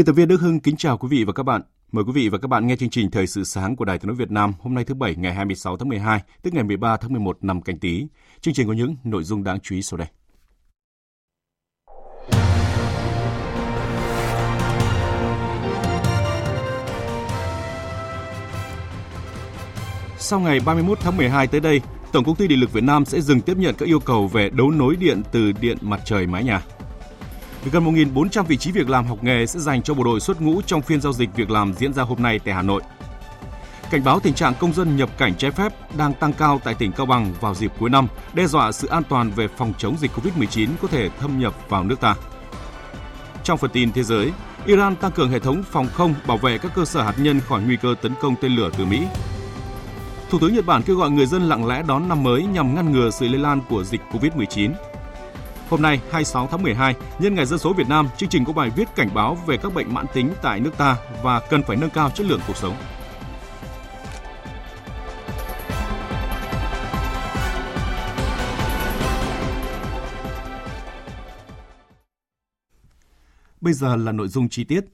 Biên tập viên Đức Hưng kính chào quý vị và các bạn. Mời quý vị và các bạn nghe chương trình Thời sự sáng của Đài Tiếng nói Việt Nam hôm nay thứ Bảy ngày 26 tháng 12, tức ngày 13 tháng 11 năm canh Tý. Chương trình có những nội dung đáng chú ý sau đây. Sau ngày 31 tháng 12 tới đây, Tổng công ty Điện lực Việt Nam sẽ dừng tiếp nhận các yêu cầu về đấu nối điện từ điện mặt trời mái nhà. Gần 1.400 vị trí việc làm học nghề sẽ dành cho bộ đội xuất ngũ trong phiên giao dịch việc làm diễn ra hôm nay tại Hà Nội. Cảnh báo tình trạng công dân nhập cảnh trái phép đang tăng cao tại tỉnh Cao Bằng vào dịp cuối năm, đe dọa sự an toàn về phòng chống dịch COVID-19 có thể thâm nhập vào nước ta. Trong phần tin thế giới, Iran tăng cường hệ thống phòng không bảo vệ các cơ sở hạt nhân khỏi nguy cơ tấn công tên lửa từ Mỹ. Thủ tướng Nhật Bản kêu gọi người dân lặng lẽ đón năm mới nhằm ngăn ngừa sự lây lan của dịch COVID-19. Hôm nay, 26 tháng 12, nhân ngày dân số Việt Nam, chương trình có bài viết cảnh báo về các bệnh mãn tính tại nước ta và cần phải nâng cao chất lượng cuộc sống. Bây giờ là nội dung chi tiết.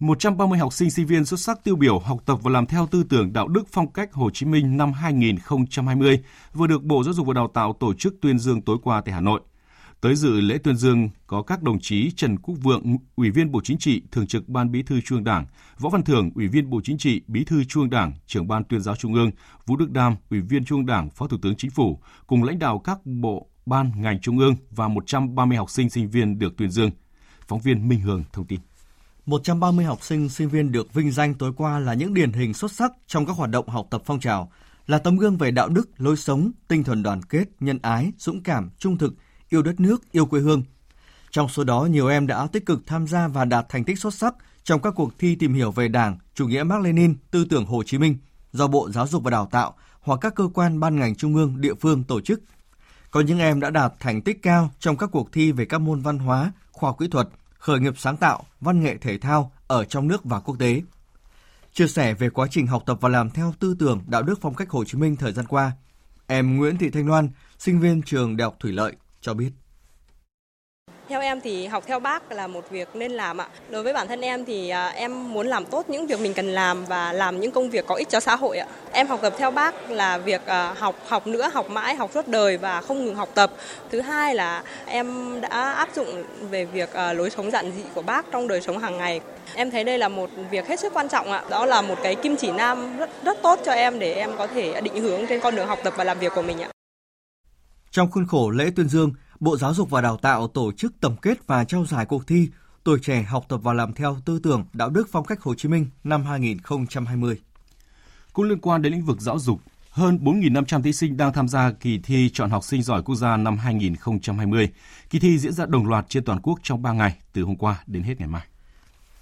130 học sinh sinh viên xuất sắc tiêu biểu học tập và làm theo tư tưởng đạo đức phong cách Hồ Chí Minh năm 2020 vừa được Bộ Giáo dục và Đào tạo tổ chức tuyên dương tối qua tại Hà Nội. Tới dự lễ tuyên dương có các đồng chí Trần Quốc Vượng, Ủy viên Bộ Chính trị, Thường trực Ban Bí thư Trung ương Đảng, Võ Văn Thưởng, Ủy viên Bộ Chính trị, Bí thư Trung ương Đảng, Trưởng ban Tuyên giáo Trung ương, Vũ Đức Đam, Ủy viên Trung ương Đảng, Phó Thủ tướng Chính phủ, cùng lãnh đạo các bộ, ban, ngành Trung ương và 130 học sinh sinh viên được tuyên dương. Phóng viên Minh Hường thông tin. 130 học sinh, sinh viên được vinh danh tối qua là những điển hình xuất sắc trong các hoạt động học tập phong trào, là tấm gương về đạo đức, lối sống, tinh thần đoàn kết, nhân ái, dũng cảm, trung thực, yêu đất nước, yêu quê hương. Trong số đó, nhiều em đã tích cực tham gia và đạt thành tích xuất sắc trong các cuộc thi tìm hiểu về Đảng, chủ nghĩa Mác Lênin, tư tưởng Hồ Chí Minh do Bộ Giáo dục và Đào tạo hoặc các cơ quan ban ngành trung ương, địa phương tổ chức. Có những em đã đạt thành tích cao trong các cuộc thi về các môn văn hóa, khoa học kỹ thuật, khởi nghiệp sáng tạo, văn nghệ thể thao ở trong nước và quốc tế. Chia sẻ về quá trình học tập và làm theo tư tưởng đạo đức phong cách Hồ Chí Minh thời gian qua, em Nguyễn Thị Thanh Loan, sinh viên trường Đại học Thủy Lợi, cho biết. Theo em thì học theo bác là một việc nên làm ạ. Đối với bản thân em thì à, em muốn làm tốt những việc mình cần làm và làm những công việc có ích cho xã hội ạ. Em học tập theo bác là việc à, học học nữa, học mãi, học suốt đời và không ngừng học tập. Thứ hai là em đã áp dụng về việc à, lối sống giản dị của bác trong đời sống hàng ngày. Em thấy đây là một việc hết sức quan trọng ạ. Đó là một cái kim chỉ nam rất rất tốt cho em để em có thể định hướng trên con đường học tập và làm việc của mình ạ. Trong khuôn khổ lễ tuyên dương, Bộ Giáo dục và Đào tạo tổ chức tổng kết và trao giải cuộc thi Tuổi trẻ học tập và làm theo tư tưởng đạo đức phong cách Hồ Chí Minh năm 2020. Cũng liên quan đến lĩnh vực giáo dục, hơn 4.500 thí sinh đang tham gia kỳ thi chọn học sinh giỏi quốc gia năm 2020. Kỳ thi diễn ra đồng loạt trên toàn quốc trong 3 ngày, từ hôm qua đến hết ngày mai.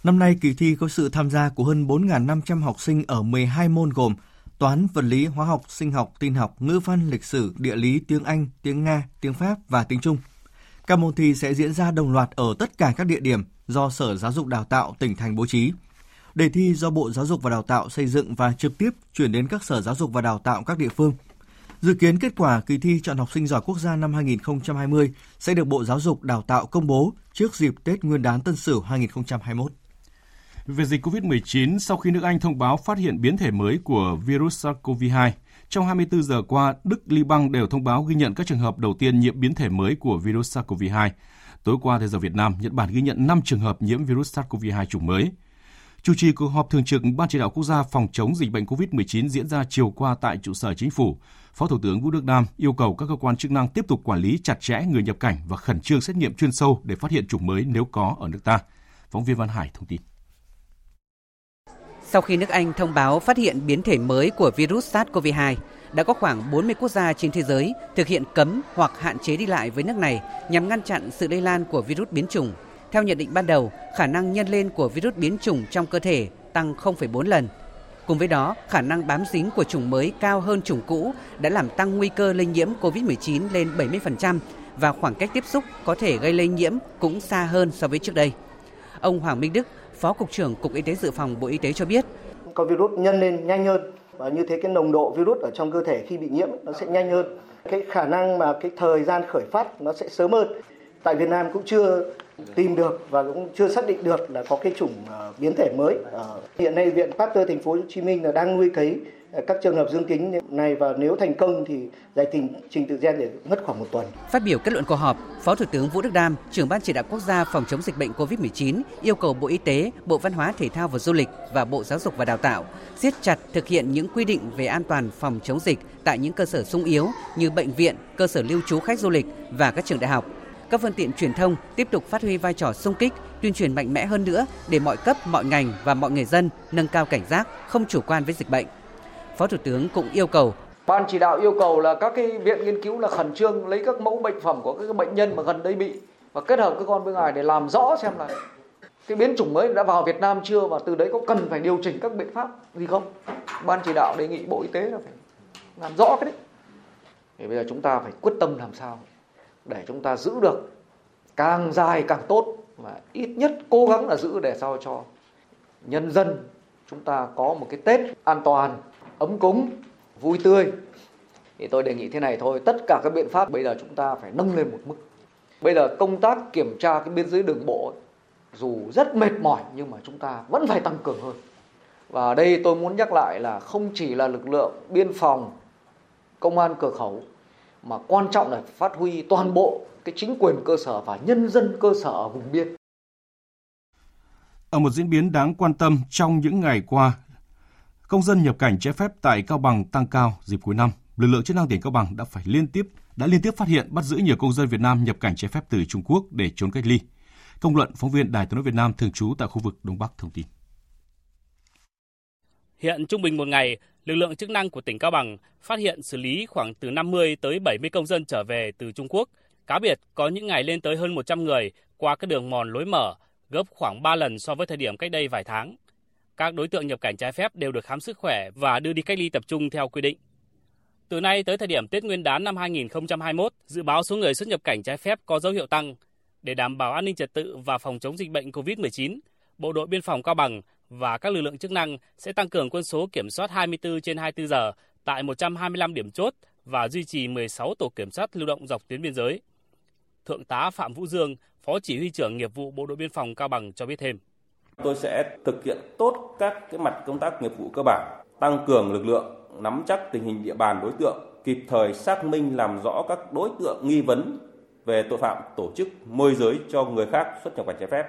Năm nay, kỳ thi có sự tham gia của hơn 4.500 học sinh ở 12 môn gồm toán, vật lý, hóa học, sinh học, tin học, ngữ văn, lịch sử, địa lý, tiếng Anh, tiếng Nga, tiếng Pháp và tiếng Trung. Các môn thi sẽ diễn ra đồng loạt ở tất cả các địa điểm do Sở Giáo dục Đào tạo tỉnh thành bố trí. Đề thi do Bộ Giáo dục và Đào tạo xây dựng và trực tiếp chuyển đến các Sở Giáo dục và Đào tạo các địa phương. Dự kiến kết quả kỳ thi chọn học sinh giỏi quốc gia năm 2020 sẽ được Bộ Giáo dục Đào tạo công bố trước dịp Tết Nguyên đán Tân Sửu 2021 về dịch COVID-19 sau khi nước Anh thông báo phát hiện biến thể mới của virus SARS-CoV-2. Trong 24 giờ qua, Đức, Liban đều thông báo ghi nhận các trường hợp đầu tiên nhiễm biến thể mới của virus SARS-CoV-2. Tối qua, theo giờ Việt Nam, Nhật Bản ghi nhận 5 trường hợp nhiễm virus SARS-CoV-2 chủng mới. Chủ trì cuộc họp thường trực Ban chỉ đạo quốc gia phòng chống dịch bệnh COVID-19 diễn ra chiều qua tại trụ sở chính phủ, Phó Thủ tướng Vũ Đức Đam yêu cầu các cơ quan chức năng tiếp tục quản lý chặt chẽ người nhập cảnh và khẩn trương xét nghiệm chuyên sâu để phát hiện chủng mới nếu có ở nước ta. Phóng viên Văn Hải thông tin. Sau khi nước Anh thông báo phát hiện biến thể mới của virus SARS-CoV-2, đã có khoảng 40 quốc gia trên thế giới thực hiện cấm hoặc hạn chế đi lại với nước này nhằm ngăn chặn sự lây lan của virus biến chủng. Theo nhận định ban đầu, khả năng nhân lên của virus biến chủng trong cơ thể tăng 0,4 lần. Cùng với đó, khả năng bám dính của chủng mới cao hơn chủng cũ đã làm tăng nguy cơ lây nhiễm COVID-19 lên 70% và khoảng cách tiếp xúc có thể gây lây nhiễm cũng xa hơn so với trước đây. Ông Hoàng Minh Đức, Phó Cục trưởng Cục Y tế Dự phòng Bộ Y tế cho biết. Con virus nhân lên nhanh hơn và như thế cái nồng độ virus ở trong cơ thể khi bị nhiễm nó sẽ nhanh hơn. Cái khả năng mà cái thời gian khởi phát nó sẽ sớm hơn. Tại Việt Nam cũng chưa tìm được và cũng chưa xác định được là có cái chủng ờ, biến thể mới. Ờ, hiện nay Viện Pasteur Thành phố Hồ Chí Minh là đang nuôi cấy các trường hợp dương tính này và nếu thành công thì giải trình trình tự gen để mất khoảng một tuần. Phát biểu kết luận cuộc họp, Phó Thủ tướng Vũ Đức Đam, trưởng ban chỉ đạo quốc gia phòng chống dịch bệnh COVID-19 yêu cầu Bộ Y tế, Bộ Văn hóa Thể thao và Du lịch và Bộ Giáo dục và Đào tạo siết chặt thực hiện những quy định về an toàn phòng chống dịch tại những cơ sở sung yếu như bệnh viện, cơ sở lưu trú khách du lịch và các trường đại học. Các phương tiện truyền thông tiếp tục phát huy vai trò sung kích, tuyên truyền mạnh mẽ hơn nữa để mọi cấp, mọi ngành và mọi người dân nâng cao cảnh giác, không chủ quan với dịch bệnh. Phó Thủ tướng cũng yêu cầu Ban chỉ đạo yêu cầu là các cái viện nghiên cứu là khẩn trương lấy các mẫu bệnh phẩm của các bệnh nhân mà gần đây bị và kết hợp cơ quan bên ngoài để làm rõ xem là cái biến chủng mới đã vào Việt Nam chưa và từ đấy có cần phải điều chỉnh các biện pháp gì không. Ban chỉ đạo đề nghị Bộ Y tế là phải làm rõ cái đấy. Thì bây giờ chúng ta phải quyết tâm làm sao để chúng ta giữ được càng dài càng tốt và ít nhất cố gắng là giữ để sao cho nhân dân chúng ta có một cái Tết an toàn ấm cúng, vui tươi. Thì tôi đề nghị thế này thôi, tất cả các biện pháp bây giờ chúng ta phải nâng lên một mức. Bây giờ công tác kiểm tra cái biên giới đường bộ dù rất mệt mỏi nhưng mà chúng ta vẫn phải tăng cường hơn. Và ở đây tôi muốn nhắc lại là không chỉ là lực lượng biên phòng, công an cửa khẩu mà quan trọng là phát huy toàn bộ cái chính quyền cơ sở và nhân dân cơ sở ở vùng biên. Ở một diễn biến đáng quan tâm trong những ngày qua Công dân nhập cảnh trái phép tại Cao Bằng tăng cao dịp cuối năm. Lực lượng chức năng tỉnh Cao Bằng đã phải liên tiếp đã liên tiếp phát hiện bắt giữ nhiều công dân Việt Nam nhập cảnh trái phép từ Trung Quốc để trốn cách ly. Công luận phóng viên Đài Tiếng nói Việt Nam thường trú tại khu vực Đông Bắc thông tin. Hiện trung bình một ngày, lực lượng chức năng của tỉnh Cao Bằng phát hiện xử lý khoảng từ 50 tới 70 công dân trở về từ Trung Quốc. Cá biệt có những ngày lên tới hơn 100 người qua các đường mòn lối mở, gấp khoảng 3 lần so với thời điểm cách đây vài tháng các đối tượng nhập cảnh trái phép đều được khám sức khỏe và đưa đi cách ly tập trung theo quy định. Từ nay tới thời điểm Tết Nguyên đán năm 2021, dự báo số người xuất nhập cảnh trái phép có dấu hiệu tăng. Để đảm bảo an ninh trật tự và phòng chống dịch bệnh COVID-19, Bộ đội Biên phòng Cao Bằng và các lực lượng chức năng sẽ tăng cường quân số kiểm soát 24 trên 24 giờ tại 125 điểm chốt và duy trì 16 tổ kiểm soát lưu động dọc tuyến biên giới. Thượng tá Phạm Vũ Dương, Phó Chỉ huy trưởng nghiệp vụ Bộ đội Biên phòng Cao Bằng cho biết thêm. Tôi sẽ thực hiện tốt các cái mặt công tác nghiệp vụ cơ bản, tăng cường lực lượng, nắm chắc tình hình địa bàn đối tượng, kịp thời xác minh làm rõ các đối tượng nghi vấn về tội phạm tổ chức môi giới cho người khác xuất nhập cảnh trái phép,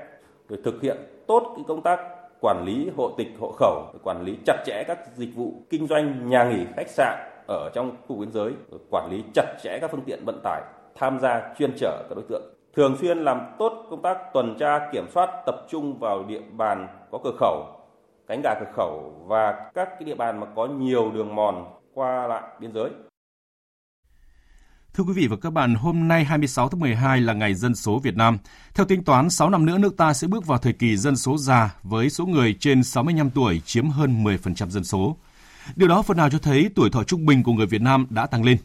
rồi thực hiện tốt cái công tác quản lý hộ tịch hộ khẩu, quản lý chặt chẽ các dịch vụ kinh doanh nhà nghỉ khách sạn ở trong khu biên giới, quản lý chặt chẽ các phương tiện vận tải tham gia chuyên chở các đối tượng thường xuyên làm tốt công tác tuần tra kiểm soát tập trung vào địa bàn có cửa khẩu, cánh gà cửa khẩu và các cái địa bàn mà có nhiều đường mòn qua lại biên giới. Thưa quý vị và các bạn, hôm nay 26 tháng 12 là ngày dân số Việt Nam. Theo tính toán, 6 năm nữa nước ta sẽ bước vào thời kỳ dân số già với số người trên 65 tuổi chiếm hơn 10% dân số. Điều đó phần nào cho thấy tuổi thọ trung bình của người Việt Nam đã tăng lên.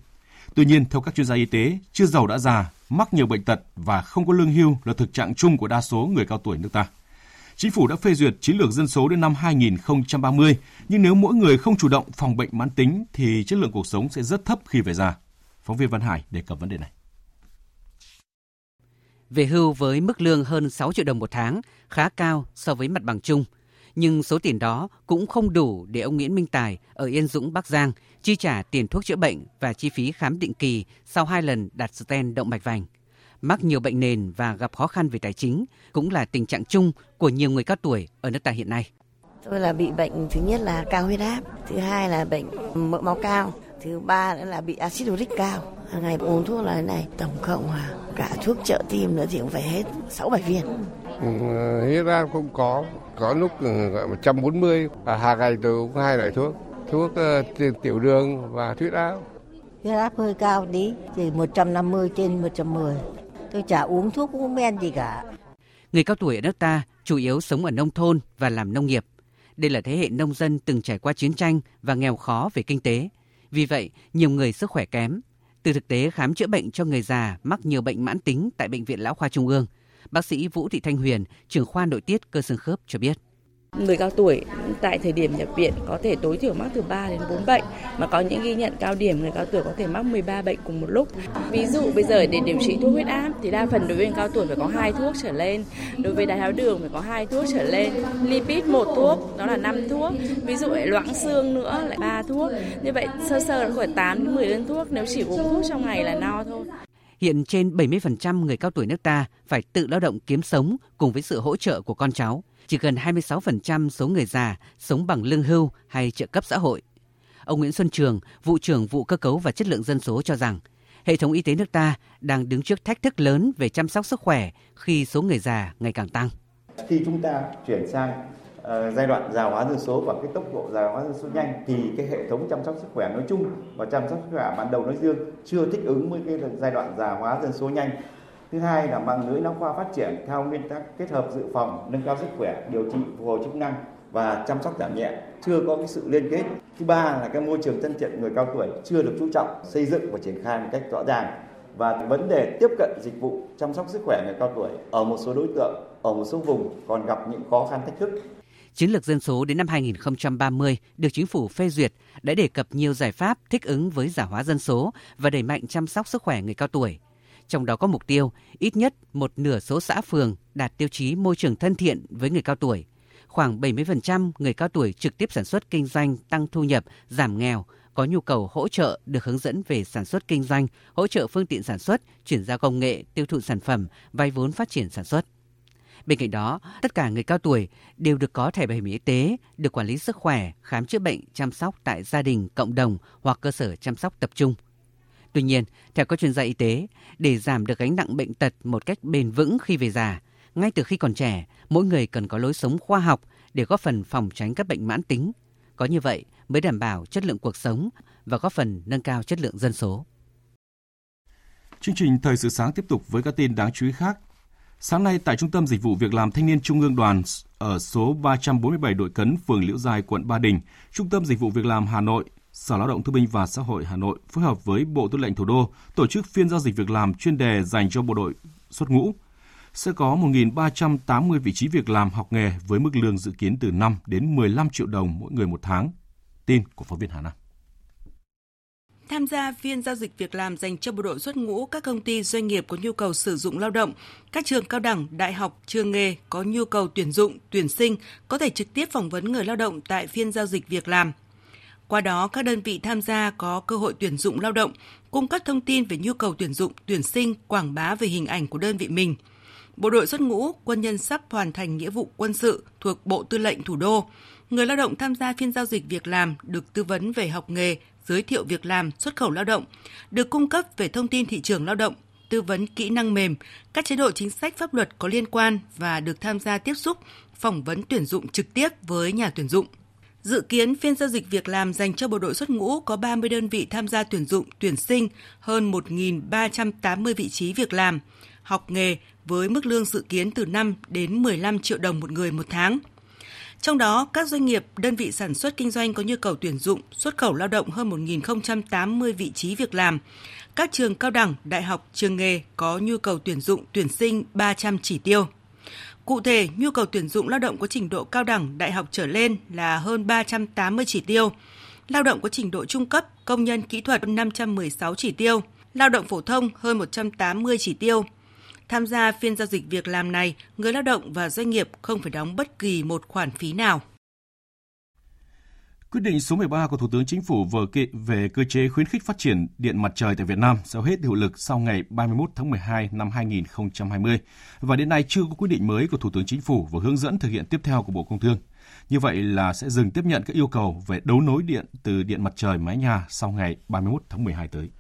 Tuy nhiên, theo các chuyên gia y tế, chưa giàu đã già, mắc nhiều bệnh tật và không có lương hưu là thực trạng chung của đa số người cao tuổi nước ta. Chính phủ đã phê duyệt chiến lược dân số đến năm 2030, nhưng nếu mỗi người không chủ động phòng bệnh mãn tính thì chất lượng cuộc sống sẽ rất thấp khi về già. Phóng viên Văn Hải đề cập vấn đề này. Về hưu với mức lương hơn 6 triệu đồng một tháng, khá cao so với mặt bằng chung – nhưng số tiền đó cũng không đủ để ông Nguyễn Minh Tài ở Yên Dũng, Bắc Giang chi trả tiền thuốc chữa bệnh và chi phí khám định kỳ sau hai lần đặt stent động mạch vành. Mắc nhiều bệnh nền và gặp khó khăn về tài chính cũng là tình trạng chung của nhiều người cao tuổi ở nước ta hiện nay. Tôi là bị bệnh thứ nhất là cao huyết áp, thứ hai là bệnh mỡ máu cao, thứ ba nữa là bị axit uric cao. Hàng ngày uống thuốc là thế này, tổng cộng là cả thuốc trợ tim nữa thì cũng phải hết 6 7 viên. Ừ, huyết áp cũng có, có lúc gọi 140 và hàng ngày tôi uống hai loại thuốc, thuốc uh, tiểu đường và huyết áp. Huyết áp hơi cao tí, thì 150 trên 110. Tôi chả uống thuốc uống men gì cả. Người cao tuổi ở nước ta chủ yếu sống ở nông thôn và làm nông nghiệp. Đây là thế hệ nông dân từng trải qua chiến tranh và nghèo khó về kinh tế. Vì vậy, nhiều người sức khỏe kém. Từ thực tế khám chữa bệnh cho người già mắc nhiều bệnh mãn tính tại Bệnh viện Lão Khoa Trung ương, bác sĩ Vũ Thị Thanh Huyền, trưởng khoa nội tiết cơ xương khớp cho biết. Người cao tuổi tại thời điểm nhập viện có thể tối thiểu mắc từ 3 đến 4 bệnh, mà có những ghi nhận cao điểm người cao tuổi có thể mắc 13 bệnh cùng một lúc. Ví dụ bây giờ để điều trị thuốc huyết áp thì đa phần đối với người cao tuổi phải có hai thuốc trở lên, đối với đái tháo đường phải có hai thuốc trở lên, lipid một thuốc, đó là 5 thuốc, ví dụ loãng xương nữa lại 3 thuốc. Như vậy sơ sơ là khoảng 8 đến 10 đơn thuốc nếu chỉ uống thuốc trong ngày là no thôi. Hiện trên 70% người cao tuổi nước ta phải tự lao động kiếm sống cùng với sự hỗ trợ của con cháu chỉ gần 26% số người già sống bằng lương hưu hay trợ cấp xã hội. Ông Nguyễn Xuân Trường, vụ trưởng vụ cơ cấu và chất lượng dân số cho rằng, hệ thống y tế nước ta đang đứng trước thách thức lớn về chăm sóc sức khỏe khi số người già ngày càng tăng. Khi chúng ta chuyển sang uh, giai đoạn già hóa dân số và cái tốc độ già hóa dân số nhanh thì cái hệ thống chăm sóc sức khỏe nói chung và chăm sóc sức khỏe ban đầu nói riêng chưa thích ứng với cái giai đoạn già hóa dân số nhanh Thứ hai là mạng lưới lão khoa phát triển theo nguyên tắc kết hợp dự phòng, nâng cao sức khỏe, điều trị phục hồi chức năng và chăm sóc giảm nhẹ chưa có cái sự liên kết. Thứ ba là cái môi trường thân thiện người cao tuổi chưa được chú trọng xây dựng và triển khai một cách rõ ràng và vấn đề tiếp cận dịch vụ chăm sóc sức khỏe người cao tuổi ở một số đối tượng, ở một số vùng còn gặp những khó khăn thách thức. Chiến lược dân số đến năm 2030 được chính phủ phê duyệt đã đề cập nhiều giải pháp thích ứng với giả hóa dân số và đẩy mạnh chăm sóc sức khỏe người cao tuổi trong đó có mục tiêu ít nhất một nửa số xã phường đạt tiêu chí môi trường thân thiện với người cao tuổi. Khoảng 70% người cao tuổi trực tiếp sản xuất kinh doanh tăng thu nhập, giảm nghèo, có nhu cầu hỗ trợ được hướng dẫn về sản xuất kinh doanh, hỗ trợ phương tiện sản xuất, chuyển giao công nghệ, tiêu thụ sản phẩm, vay vốn phát triển sản xuất. Bên cạnh đó, tất cả người cao tuổi đều được có thẻ bảo hiểm y tế, được quản lý sức khỏe, khám chữa bệnh, chăm sóc tại gia đình, cộng đồng hoặc cơ sở chăm sóc tập trung – Tuy nhiên, theo các chuyên gia y tế, để giảm được gánh nặng bệnh tật một cách bền vững khi về già, ngay từ khi còn trẻ, mỗi người cần có lối sống khoa học để góp phần phòng tránh các bệnh mãn tính. Có như vậy mới đảm bảo chất lượng cuộc sống và góp phần nâng cao chất lượng dân số. Chương trình Thời sự sáng tiếp tục với các tin đáng chú ý khác. Sáng nay tại Trung tâm Dịch vụ Việc làm Thanh niên Trung ương Đoàn ở số 347 Đội Cấn, phường Liễu Giai, quận Ba Đình, Trung tâm Dịch vụ Việc làm Hà Nội Sở Lao động Thương binh và Xã hội Hà Nội phối hợp với Bộ Tư lệnh Thủ đô tổ chức phiên giao dịch việc làm chuyên đề dành cho bộ đội xuất ngũ. Sẽ có 1.380 vị trí việc làm học nghề với mức lương dự kiến từ 5 đến 15 triệu đồng mỗi người một tháng. Tin của phóng viên Hà Nam. Tham gia phiên giao dịch việc làm dành cho bộ đội xuất ngũ, các công ty doanh nghiệp có nhu cầu sử dụng lao động, các trường cao đẳng, đại học, trường nghề có nhu cầu tuyển dụng, tuyển sinh có thể trực tiếp phỏng vấn người lao động tại phiên giao dịch việc làm qua đó, các đơn vị tham gia có cơ hội tuyển dụng lao động, cung cấp thông tin về nhu cầu tuyển dụng, tuyển sinh, quảng bá về hình ảnh của đơn vị mình. Bộ đội xuất ngũ, quân nhân sắp hoàn thành nghĩa vụ quân sự thuộc Bộ Tư lệnh Thủ đô. Người lao động tham gia phiên giao dịch việc làm được tư vấn về học nghề, giới thiệu việc làm, xuất khẩu lao động, được cung cấp về thông tin thị trường lao động, tư vấn kỹ năng mềm, các chế độ chính sách pháp luật có liên quan và được tham gia tiếp xúc, phỏng vấn tuyển dụng trực tiếp với nhà tuyển dụng. Dự kiến phiên giao dịch việc làm dành cho bộ đội xuất ngũ có 30 đơn vị tham gia tuyển dụng, tuyển sinh, hơn 1.380 vị trí việc làm, học nghề với mức lương dự kiến từ 5 đến 15 triệu đồng một người một tháng. Trong đó, các doanh nghiệp, đơn vị sản xuất kinh doanh có nhu cầu tuyển dụng, xuất khẩu lao động hơn 1.080 vị trí việc làm. Các trường cao đẳng, đại học, trường nghề có nhu cầu tuyển dụng, tuyển sinh 300 chỉ tiêu. Cụ thể, nhu cầu tuyển dụng lao động có trình độ cao đẳng, đại học trở lên là hơn 380 chỉ tiêu. Lao động có trình độ trung cấp, công nhân kỹ thuật 516 chỉ tiêu. Lao động phổ thông hơn 180 chỉ tiêu. Tham gia phiên giao dịch việc làm này, người lao động và doanh nghiệp không phải đóng bất kỳ một khoản phí nào. Quyết định số 13 của Thủ tướng Chính phủ về cơ chế khuyến khích phát triển điện mặt trời tại Việt Nam sẽ hết hiệu lực sau ngày 31 tháng 12 năm 2020 và đến nay chưa có quyết định mới của Thủ tướng Chính phủ và hướng dẫn thực hiện tiếp theo của Bộ Công Thương. Như vậy là sẽ dừng tiếp nhận các yêu cầu về đấu nối điện từ điện mặt trời mái nhà sau ngày 31 tháng 12 tới.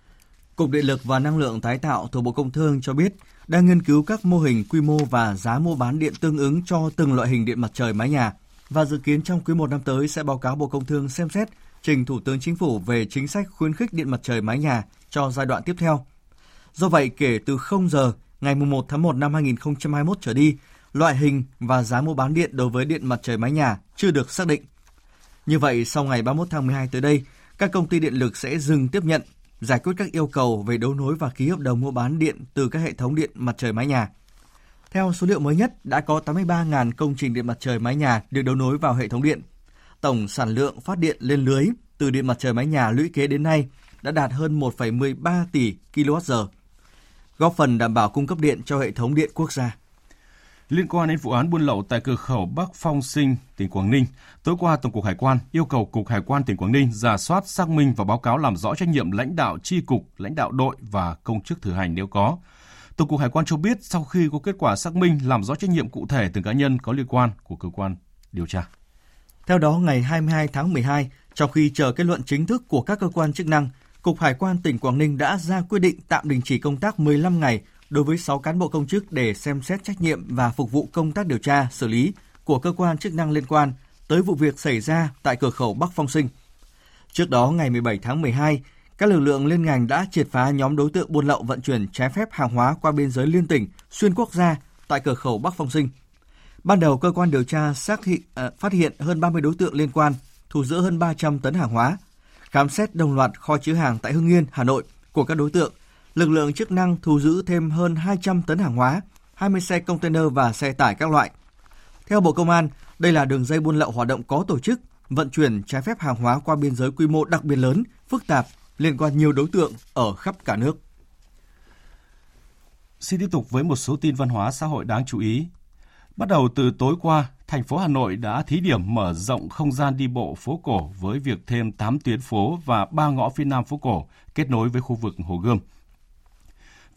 Cục Điện lực và Năng lượng tái tạo thuộc Bộ Công Thương cho biết đang nghiên cứu các mô hình quy mô và giá mua bán điện tương ứng cho từng loại hình điện mặt trời mái nhà và dự kiến trong quý 1 năm tới sẽ báo cáo Bộ Công Thương xem xét trình Thủ tướng Chính phủ về chính sách khuyến khích điện mặt trời mái nhà cho giai đoạn tiếp theo. Do vậy, kể từ 0 giờ ngày 1 tháng 1 năm 2021 trở đi, loại hình và giá mua bán điện đối với điện mặt trời mái nhà chưa được xác định. Như vậy, sau ngày 31 tháng 12 tới đây, các công ty điện lực sẽ dừng tiếp nhận, giải quyết các yêu cầu về đấu nối và ký hợp đồng mua bán điện từ các hệ thống điện mặt trời mái nhà. Theo số liệu mới nhất, đã có 83.000 công trình điện mặt trời mái nhà được đấu nối vào hệ thống điện. Tổng sản lượng phát điện lên lưới từ điện mặt trời mái nhà lũy kế đến nay đã đạt hơn 1,13 tỷ kWh, góp phần đảm bảo cung cấp điện cho hệ thống điện quốc gia. Liên quan đến vụ án buôn lậu tại cửa khẩu Bắc Phong Sinh, tỉnh Quảng Ninh, tối qua Tổng cục Hải quan yêu cầu Cục Hải quan tỉnh Quảng Ninh giả soát, xác minh và báo cáo làm rõ trách nhiệm lãnh đạo chi cục, lãnh đạo đội và công chức thử hành nếu có. Tổng cục Hải quan cho biết sau khi có kết quả xác minh làm rõ trách nhiệm cụ thể từng cá nhân có liên quan của cơ quan điều tra. Theo đó, ngày 22 tháng 12, trong khi chờ kết luận chính thức của các cơ quan chức năng, Cục Hải quan tỉnh Quảng Ninh đã ra quyết định tạm đình chỉ công tác 15 ngày đối với 6 cán bộ công chức để xem xét trách nhiệm và phục vụ công tác điều tra, xử lý của cơ quan chức năng liên quan tới vụ việc xảy ra tại cửa khẩu Bắc Phong Sinh. Trước đó, ngày 17 tháng 12, các lực lượng liên ngành đã triệt phá nhóm đối tượng buôn lậu vận chuyển trái phép hàng hóa qua biên giới liên tỉnh, xuyên quốc gia tại cửa khẩu Bắc Phong Sinh. Ban đầu, cơ quan điều tra xác hiện, à, ờ, phát hiện hơn 30 đối tượng liên quan, thu giữ hơn 300 tấn hàng hóa. Khám xét đồng loạt kho chứa hàng tại Hưng Yên, Hà Nội của các đối tượng, lực lượng chức năng thu giữ thêm hơn 200 tấn hàng hóa, 20 xe container và xe tải các loại. Theo Bộ Công an, đây là đường dây buôn lậu hoạt động có tổ chức, vận chuyển trái phép hàng hóa qua biên giới quy mô đặc biệt lớn, phức tạp, liên quan nhiều đối tượng ở khắp cả nước. Xin tiếp tục với một số tin văn hóa xã hội đáng chú ý. Bắt đầu từ tối qua, thành phố Hà Nội đã thí điểm mở rộng không gian đi bộ phố cổ với việc thêm 8 tuyến phố và 3 ngõ phía nam phố cổ kết nối với khu vực Hồ Gươm.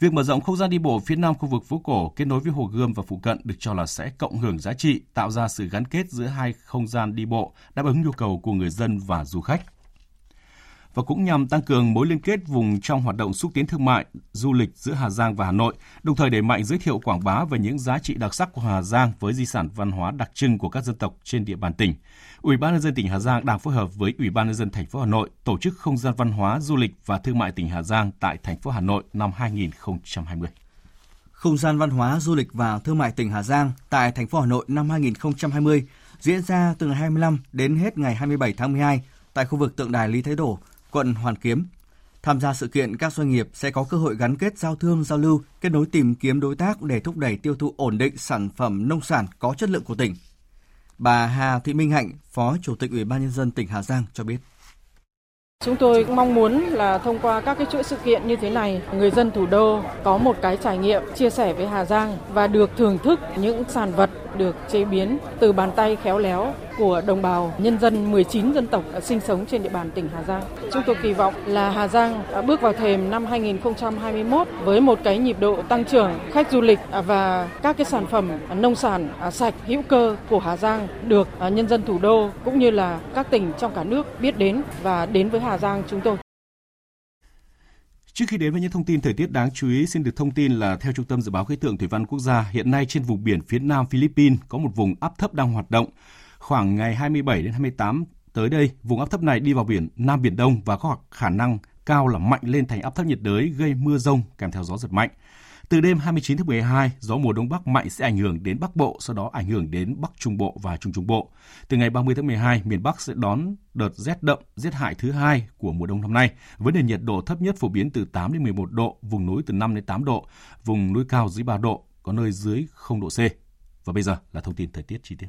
Việc mở rộng không gian đi bộ phía nam khu vực phố cổ kết nối với Hồ Gươm và phụ cận được cho là sẽ cộng hưởng giá trị, tạo ra sự gắn kết giữa hai không gian đi bộ, đáp ứng nhu cầu của người dân và du khách và cũng nhằm tăng cường mối liên kết vùng trong hoạt động xúc tiến thương mại, du lịch giữa Hà Giang và Hà Nội, đồng thời đẩy mạnh giới thiệu quảng bá về những giá trị đặc sắc của Hà Giang với di sản văn hóa đặc trưng của các dân tộc trên địa bàn tỉnh. Ủy ban nhân dân tỉnh Hà Giang đang phối hợp với Ủy ban nhân dân thành phố Hà Nội tổ chức không gian văn hóa, du lịch và thương mại tỉnh Hà Giang tại thành phố Hà Nội năm 2020. Không gian văn hóa, du lịch và thương mại tỉnh Hà Giang tại thành phố Hà Nội năm 2020 diễn ra từ ngày 25 đến hết ngày 27 tháng 12 tại khu vực tượng đài Lý Thái Tổ, quận Hoàn Kiếm. Tham gia sự kiện, các doanh nghiệp sẽ có cơ hội gắn kết giao thương, giao lưu, kết nối tìm kiếm đối tác để thúc đẩy tiêu thụ ổn định sản phẩm nông sản có chất lượng của tỉnh. Bà Hà Thị Minh Hạnh, Phó Chủ tịch Ủy ban Nhân dân tỉnh Hà Giang cho biết. Chúng tôi mong muốn là thông qua các cái chuỗi sự kiện như thế này, người dân thủ đô có một cái trải nghiệm chia sẻ với Hà Giang và được thưởng thức những sản vật được chế biến từ bàn tay khéo léo của đồng bào nhân dân 19 dân tộc sinh sống trên địa bàn tỉnh Hà Giang. Chúng tôi kỳ vọng là Hà Giang bước vào thềm năm 2021 với một cái nhịp độ tăng trưởng khách du lịch và các cái sản phẩm nông sản à, sạch, hữu cơ của Hà Giang được à, nhân dân thủ đô cũng như là các tỉnh trong cả nước biết đến và đến với Hà Giang, chúng tôi. Trước khi đến với những thông tin thời tiết đáng chú ý, xin được thông tin là theo Trung tâm Dự báo Khí tượng Thủy văn Quốc gia, hiện nay trên vùng biển phía nam Philippines có một vùng áp thấp đang hoạt động. Khoảng ngày 27 đến 28 tới đây, vùng áp thấp này đi vào biển Nam Biển Đông và có khả năng cao là mạnh lên thành áp thấp nhiệt đới gây mưa rông kèm theo gió giật mạnh. Từ đêm 29 tháng 12, gió mùa đông bắc mạnh sẽ ảnh hưởng đến Bắc Bộ, sau đó ảnh hưởng đến Bắc Trung Bộ và Trung Trung Bộ. Từ ngày 30 tháng 12, miền Bắc sẽ đón đợt rét đậm, rét hại thứ hai của mùa đông năm nay, với nền nhiệt độ thấp nhất phổ biến từ 8 đến 11 độ, vùng núi từ 5 đến 8 độ, vùng núi cao dưới 3 độ, có nơi dưới 0 độ C. Và bây giờ là thông tin thời tiết chi tiết.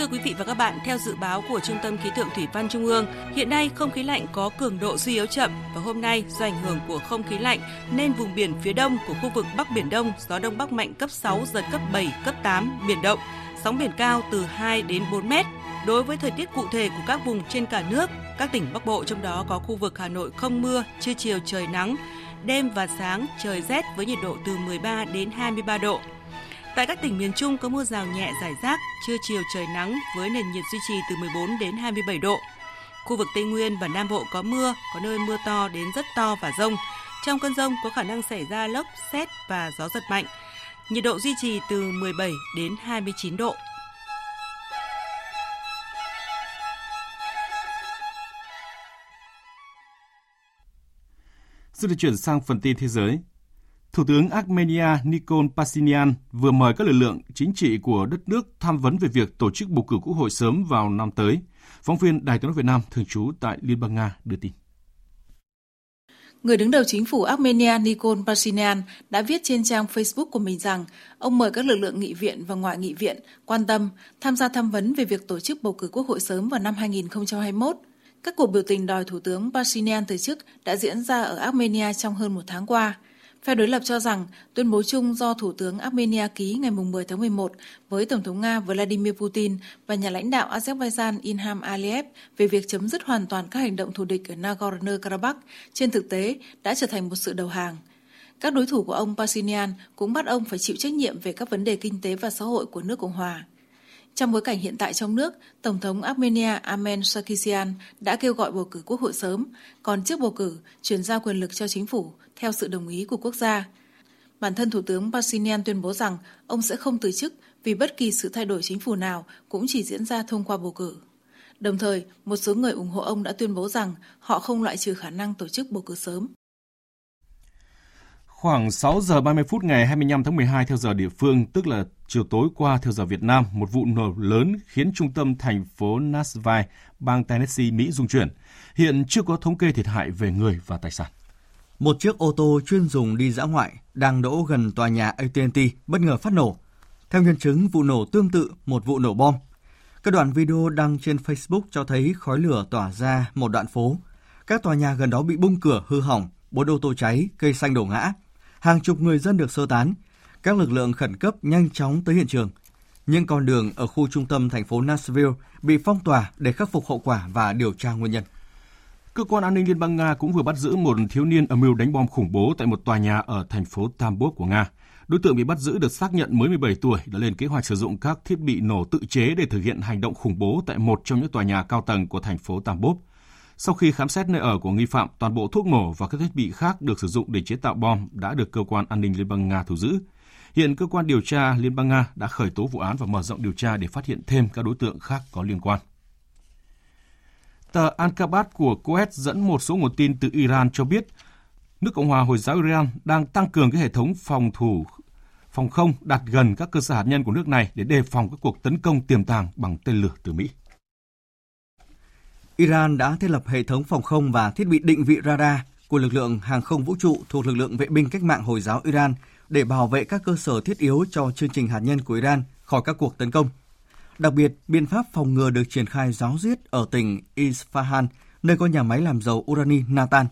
Thưa quý vị và các bạn, theo dự báo của Trung tâm Khí tượng Thủy văn Trung ương, hiện nay không khí lạnh có cường độ suy yếu chậm và hôm nay do ảnh hưởng của không khí lạnh nên vùng biển phía đông của khu vực Bắc Biển Đông gió đông bắc mạnh cấp 6 giật cấp 7, cấp 8 biển động. sóng biển cao từ 2 đến 4 mét. Đối với thời tiết cụ thể của các vùng trên cả nước, các tỉnh Bắc Bộ trong đó có khu vực Hà Nội không mưa, trưa chiều trời nắng, đêm và sáng trời rét với nhiệt độ từ 13 đến 23 độ. Tại các tỉnh miền Trung có mưa rào nhẹ rải rác, trưa chiều trời nắng với nền nhiệt duy trì từ 14 đến 27 độ. Khu vực Tây Nguyên và Nam Bộ có mưa, có nơi mưa to đến rất to và rông. Trong cơn rông có khả năng xảy ra lốc, xét và gió giật mạnh. Nhiệt độ duy trì từ 17 đến 29 độ. Xin được chuyển sang phần tin thế giới. Thủ tướng Armenia Nikol Pashinyan vừa mời các lực lượng chính trị của đất nước tham vấn về việc tổ chức bầu cử quốc hội sớm vào năm tới. Phóng viên Đài tiếng nói Việt Nam thường trú tại Liên bang Nga đưa tin. Người đứng đầu chính phủ Armenia Nikol Pashinyan đã viết trên trang Facebook của mình rằng ông mời các lực lượng nghị viện và ngoại nghị viện quan tâm, tham gia tham vấn về việc tổ chức bầu cử quốc hội sớm vào năm 2021. Các cuộc biểu tình đòi Thủ tướng Pashinyan từ chức đã diễn ra ở Armenia trong hơn một tháng qua. Phe đối lập cho rằng tuyên bố chung do Thủ tướng Armenia ký ngày 10 tháng 11 với Tổng thống Nga Vladimir Putin và nhà lãnh đạo Azerbaijan Ilham Aliyev về việc chấm dứt hoàn toàn các hành động thù địch ở Nagorno-Karabakh trên thực tế đã trở thành một sự đầu hàng. Các đối thủ của ông Pashinyan cũng bắt ông phải chịu trách nhiệm về các vấn đề kinh tế và xã hội của nước Cộng hòa. Trong bối cảnh hiện tại trong nước, Tổng thống Armenia Armen Sarkisian đã kêu gọi bầu cử quốc hội sớm, còn trước bầu cử chuyển giao quyền lực cho chính phủ theo sự đồng ý của quốc gia. Bản thân Thủ tướng Pashinyan tuyên bố rằng ông sẽ không từ chức vì bất kỳ sự thay đổi chính phủ nào cũng chỉ diễn ra thông qua bầu cử. Đồng thời, một số người ủng hộ ông đã tuyên bố rằng họ không loại trừ khả năng tổ chức bầu cử sớm. Khoảng 6 giờ 30 phút ngày 25 tháng 12 theo giờ địa phương, tức là chiều tối qua theo giờ Việt Nam, một vụ nổ lớn khiến trung tâm thành phố Nashville, bang Tennessee, Mỹ rung chuyển. Hiện chưa có thống kê thiệt hại về người và tài sản. Một chiếc ô tô chuyên dùng đi dã ngoại đang đỗ gần tòa nhà AT&T bất ngờ phát nổ. Theo nhân chứng, vụ nổ tương tự một vụ nổ bom. Các đoạn video đăng trên Facebook cho thấy khói lửa tỏa ra một đoạn phố. Các tòa nhà gần đó bị bung cửa hư hỏng, bốn ô tô cháy, cây xanh đổ ngã. Hàng chục người dân được sơ tán. Các lực lượng khẩn cấp nhanh chóng tới hiện trường. Những con đường ở khu trung tâm thành phố Nashville bị phong tỏa để khắc phục hậu quả và điều tra nguyên nhân. Cơ quan an ninh Liên bang Nga cũng vừa bắt giữ một thiếu niên âm mưu đánh bom khủng bố tại một tòa nhà ở thành phố Tambov của Nga. Đối tượng bị bắt giữ được xác nhận mới 17 tuổi đã lên kế hoạch sử dụng các thiết bị nổ tự chế để thực hiện hành động khủng bố tại một trong những tòa nhà cao tầng của thành phố Tambov. Sau khi khám xét nơi ở của nghi phạm, toàn bộ thuốc nổ và các thiết bị khác được sử dụng để chế tạo bom đã được cơ quan an ninh Liên bang Nga thu giữ. Hiện cơ quan điều tra Liên bang Nga đã khởi tố vụ án và mở rộng điều tra để phát hiện thêm các đối tượng khác có liên quan. Tờ Ankabat của Kuwait dẫn một số nguồn tin từ Iran cho biết nước Cộng hòa Hồi giáo Iran đang tăng cường cái hệ thống phòng thủ phòng không đặt gần các cơ sở hạt nhân của nước này để đề phòng các cuộc tấn công tiềm tàng bằng tên lửa từ Mỹ. Iran đã thiết lập hệ thống phòng không và thiết bị định vị radar của lực lượng hàng không vũ trụ thuộc lực lượng vệ binh cách mạng Hồi giáo Iran để bảo vệ các cơ sở thiết yếu cho chương trình hạt nhân của Iran khỏi các cuộc tấn công. Đặc biệt, biện pháp phòng ngừa được triển khai giáo diết ở tỉnh Isfahan, nơi có nhà máy làm dầu urani Natan.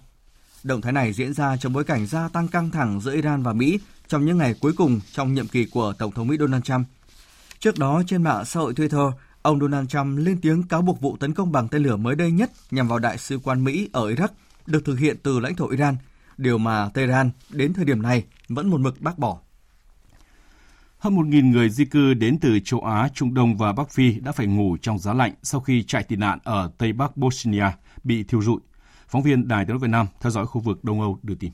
Động thái này diễn ra trong bối cảnh gia tăng căng thẳng giữa Iran và Mỹ trong những ngày cuối cùng trong nhiệm kỳ của Tổng thống Mỹ Donald Trump. Trước đó, trên mạng xã hội Twitter, ông Donald Trump lên tiếng cáo buộc vụ tấn công bằng tên lửa mới đây nhất nhằm vào đại sứ quán Mỹ ở Iraq được thực hiện từ lãnh thổ Iran, điều mà Tehran đến thời điểm này vẫn một mực bác bỏ. Hơn 1.000 người di cư đến từ châu Á, Trung Đông và Bắc Phi đã phải ngủ trong giá lạnh sau khi chạy tị nạn ở Tây Bắc Bosnia bị thiêu rụi. Phóng viên Đài tiếng nói Việt Nam theo dõi khu vực Đông Âu đưa tin.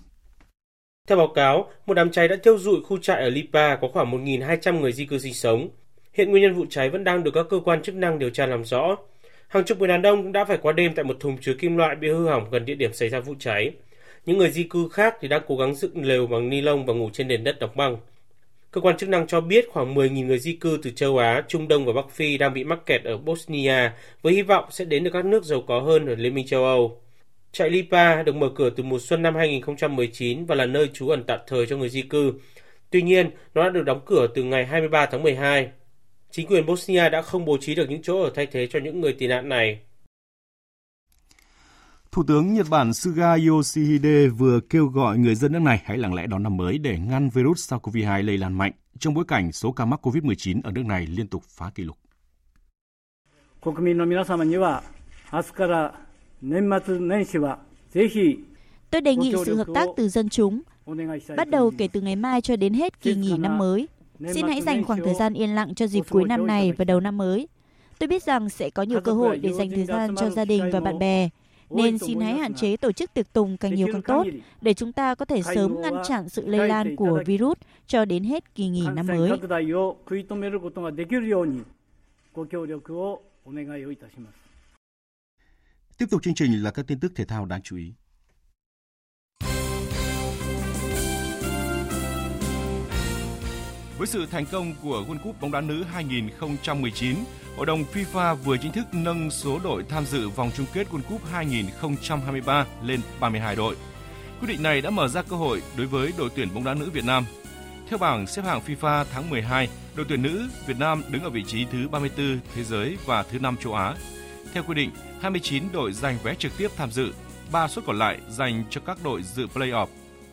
Theo báo cáo, một đám cháy đã thiêu rụi khu trại ở Lipa có khoảng 1.200 người di cư sinh sống. Hiện nguyên nhân vụ cháy vẫn đang được các cơ quan chức năng điều tra làm rõ. Hàng chục người đàn ông cũng đã phải qua đêm tại một thùng chứa kim loại bị hư hỏng gần địa điểm xảy ra vụ cháy. Những người di cư khác thì đang cố gắng dựng lều bằng ni lông và ngủ trên nền đất đóng băng. Cơ quan chức năng cho biết khoảng 10.000 người di cư từ châu Á, Trung Đông và Bắc Phi đang bị mắc kẹt ở Bosnia với hy vọng sẽ đến được các nước giàu có hơn ở Liên minh châu Âu. Trại Lipa được mở cửa từ mùa xuân năm 2019 và là nơi trú ẩn tạm thời cho người di cư. Tuy nhiên, nó đã được đóng cửa từ ngày 23 tháng 12. Chính quyền Bosnia đã không bố trí được những chỗ ở thay thế cho những người tị nạn này. Thủ tướng Nhật Bản Suga Yoshihide vừa kêu gọi người dân nước này hãy lặng lẽ đón năm mới để ngăn virus SARS-CoV-2 lây lan mạnh trong bối cảnh số ca mắc COVID-19 ở nước này liên tục phá kỷ lục. Tôi đề nghị sự hợp tác từ dân chúng, bắt đầu kể từ ngày mai cho đến hết kỳ nghỉ năm mới. Xin hãy dành khoảng thời gian yên lặng cho dịp cuối năm này và đầu năm mới. Tôi biết rằng sẽ có nhiều cơ hội để dành thời gian cho gia đình và bạn bè, nên xin hãy hạn chế tổ chức tiệc tùng càng nhiều càng tốt để chúng ta có thể sớm ngăn chặn sự lây lan của virus cho đến hết kỳ nghỉ năm mới. Tiếp tục chương trình là các tin tức thể thao đáng chú ý. Với sự thành công của World Cup bóng đá nữ 2019, Hội đồng FIFA vừa chính thức nâng số đội tham dự vòng chung kết World Cup 2023 lên 32 đội. Quyết định này đã mở ra cơ hội đối với đội tuyển bóng đá nữ Việt Nam. Theo bảng xếp hạng FIFA tháng 12, đội tuyển nữ Việt Nam đứng ở vị trí thứ 34 thế giới và thứ 5 châu Á. Theo quy định, 29 đội giành vé trực tiếp tham dự, 3 suất còn lại dành cho các đội dự play-off.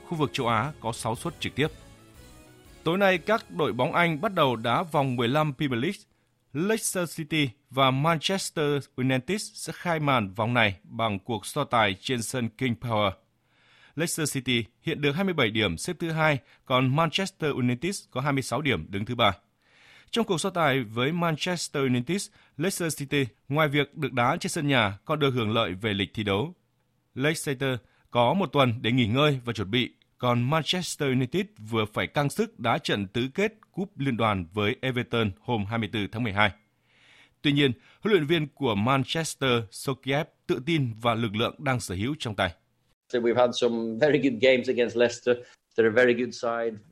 Khu vực châu Á có 6 suất trực tiếp. Tối nay, các đội bóng Anh bắt đầu đá vòng 15 Premier League. Leicester City và Manchester United sẽ khai màn vòng này bằng cuộc so tài trên sân King Power. Leicester City hiện được 27 điểm xếp thứ hai, còn Manchester United có 26 điểm đứng thứ ba. Trong cuộc so tài với Manchester United, Leicester City ngoài việc được đá trên sân nhà còn được hưởng lợi về lịch thi đấu. Leicester có một tuần để nghỉ ngơi và chuẩn bị còn Manchester United vừa phải căng sức đá trận tứ kết Cúp Liên đoàn với Everton hôm 24 tháng 12. Tuy nhiên, huấn luyện viên của Manchester Solskjaer tự tin và lực lượng đang sở hữu trong tay.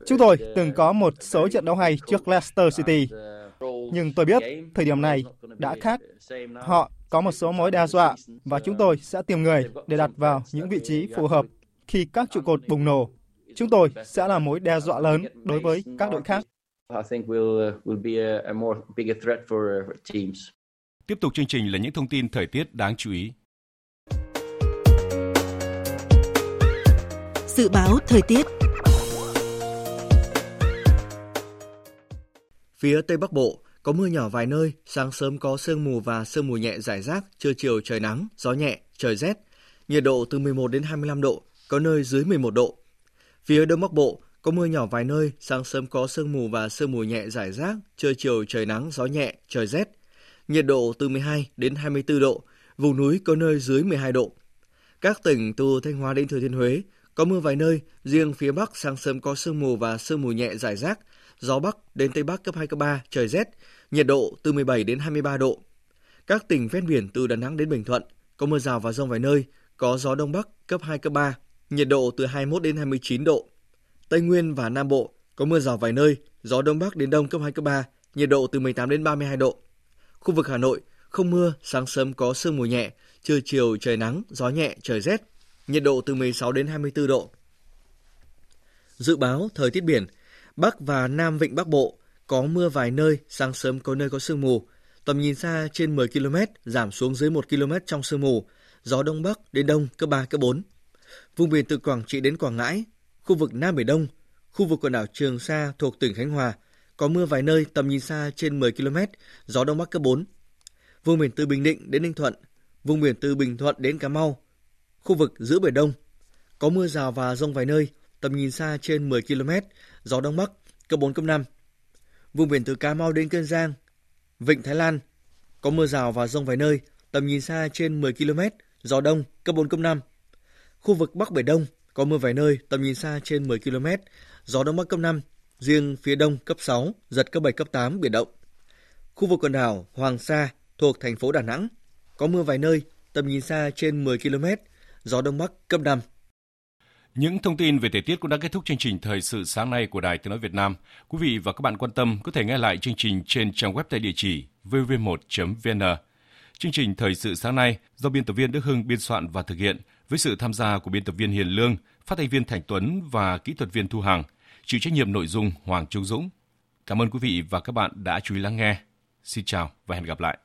Chúng tôi từng có một số trận đấu hay trước Leicester City, nhưng tôi biết thời điểm này đã khác. Họ có một số mối đe dọa và chúng tôi sẽ tìm người để đặt vào những vị trí phù hợp khi các trụ cột bùng nổ Chúng tôi sẽ là mối đe dọa lớn đối với các đội khác. Tiếp tục chương trình là những thông tin thời tiết đáng chú ý. Dự báo thời tiết Phía Tây Bắc Bộ có mưa nhỏ vài nơi, sáng sớm có sương mù và sương mù nhẹ rải rác, trưa chiều trời nắng, gió nhẹ, trời rét. Nhiệt độ từ 11 đến 25 độ, có nơi dưới 11 độ. Phía Đông Bắc Bộ có mưa nhỏ vài nơi, sáng sớm có sương mù và sương mù nhẹ rải rác, trưa chiều trời nắng, gió nhẹ, trời rét. Nhiệt độ từ 12 đến 24 độ, vùng núi có nơi dưới 12 độ. Các tỉnh từ Thanh Hóa đến Thừa Thiên Huế có mưa vài nơi, riêng phía Bắc sáng sớm có sương mù và sương mù nhẹ rải rác, gió Bắc đến Tây Bắc cấp 2, cấp 3, trời rét, nhiệt độ từ 17 đến 23 độ. Các tỉnh ven biển từ Đà Nẵng đến Bình Thuận có mưa rào và rông vài nơi, có gió Đông Bắc cấp 2, cấp 3, nhiệt độ từ 21 đến 29 độ. Tây Nguyên và Nam Bộ có mưa rào vài nơi, gió Đông Bắc đến Đông cấp 2, cấp 3, nhiệt độ từ 18 đến 32 độ. Khu vực Hà Nội không mưa, sáng sớm có sương mù nhẹ, trưa chiều trời nắng, gió nhẹ, trời rét, nhiệt độ từ 16 đến 24 độ. Dự báo thời tiết biển, Bắc và Nam Vịnh Bắc Bộ có mưa vài nơi, sáng sớm có nơi có sương mù, tầm nhìn xa trên 10 km, giảm xuống dưới 1 km trong sương mù, gió Đông Bắc đến Đông cấp 3, cấp 4. Vùng biển từ Quảng Trị đến Quảng Ngãi, khu vực Nam Biển Đông, khu vực quần đảo Trường Sa thuộc tỉnh Khánh Hòa, có mưa vài nơi tầm nhìn xa trên 10 km, gió Đông Bắc cấp 4. Vùng biển từ Bình Định đến Ninh Thuận, vùng biển từ Bình Thuận đến Cà Mau, khu vực giữa Biển Đông, có mưa rào và rông vài nơi, tầm nhìn xa trên 10 km, gió Đông Bắc cấp 4, cấp 5. Vùng biển từ Cà Mau đến Kiên Giang, Vịnh Thái Lan, có mưa rào và rông vài nơi, tầm nhìn xa trên 10 km, gió Đông cấp 4, cấp 5. Khu vực Bắc Biển Đông có mưa vài nơi, tầm nhìn xa trên 10 km, gió Đông Bắc cấp 5, riêng phía Đông cấp 6, giật cấp 7, cấp 8, biển động. Khu vực quần đảo Hoàng Sa thuộc thành phố Đà Nẵng có mưa vài nơi, tầm nhìn xa trên 10 km, gió Đông Bắc cấp 5. Những thông tin về thời tiết cũng đã kết thúc chương trình thời sự sáng nay của Đài Tiếng nói Việt Nam. Quý vị và các bạn quan tâm có thể nghe lại chương trình trên trang web tại địa chỉ vv1.vn. Chương trình thời sự sáng nay do biên tập viên Đức Hưng biên soạn và thực hiện với sự tham gia của biên tập viên Hiền Lương, phát thanh viên Thành Tuấn và kỹ thuật viên Thu Hằng, chịu trách nhiệm nội dung Hoàng Trung Dũng. Cảm ơn quý vị và các bạn đã chú ý lắng nghe. Xin chào và hẹn gặp lại.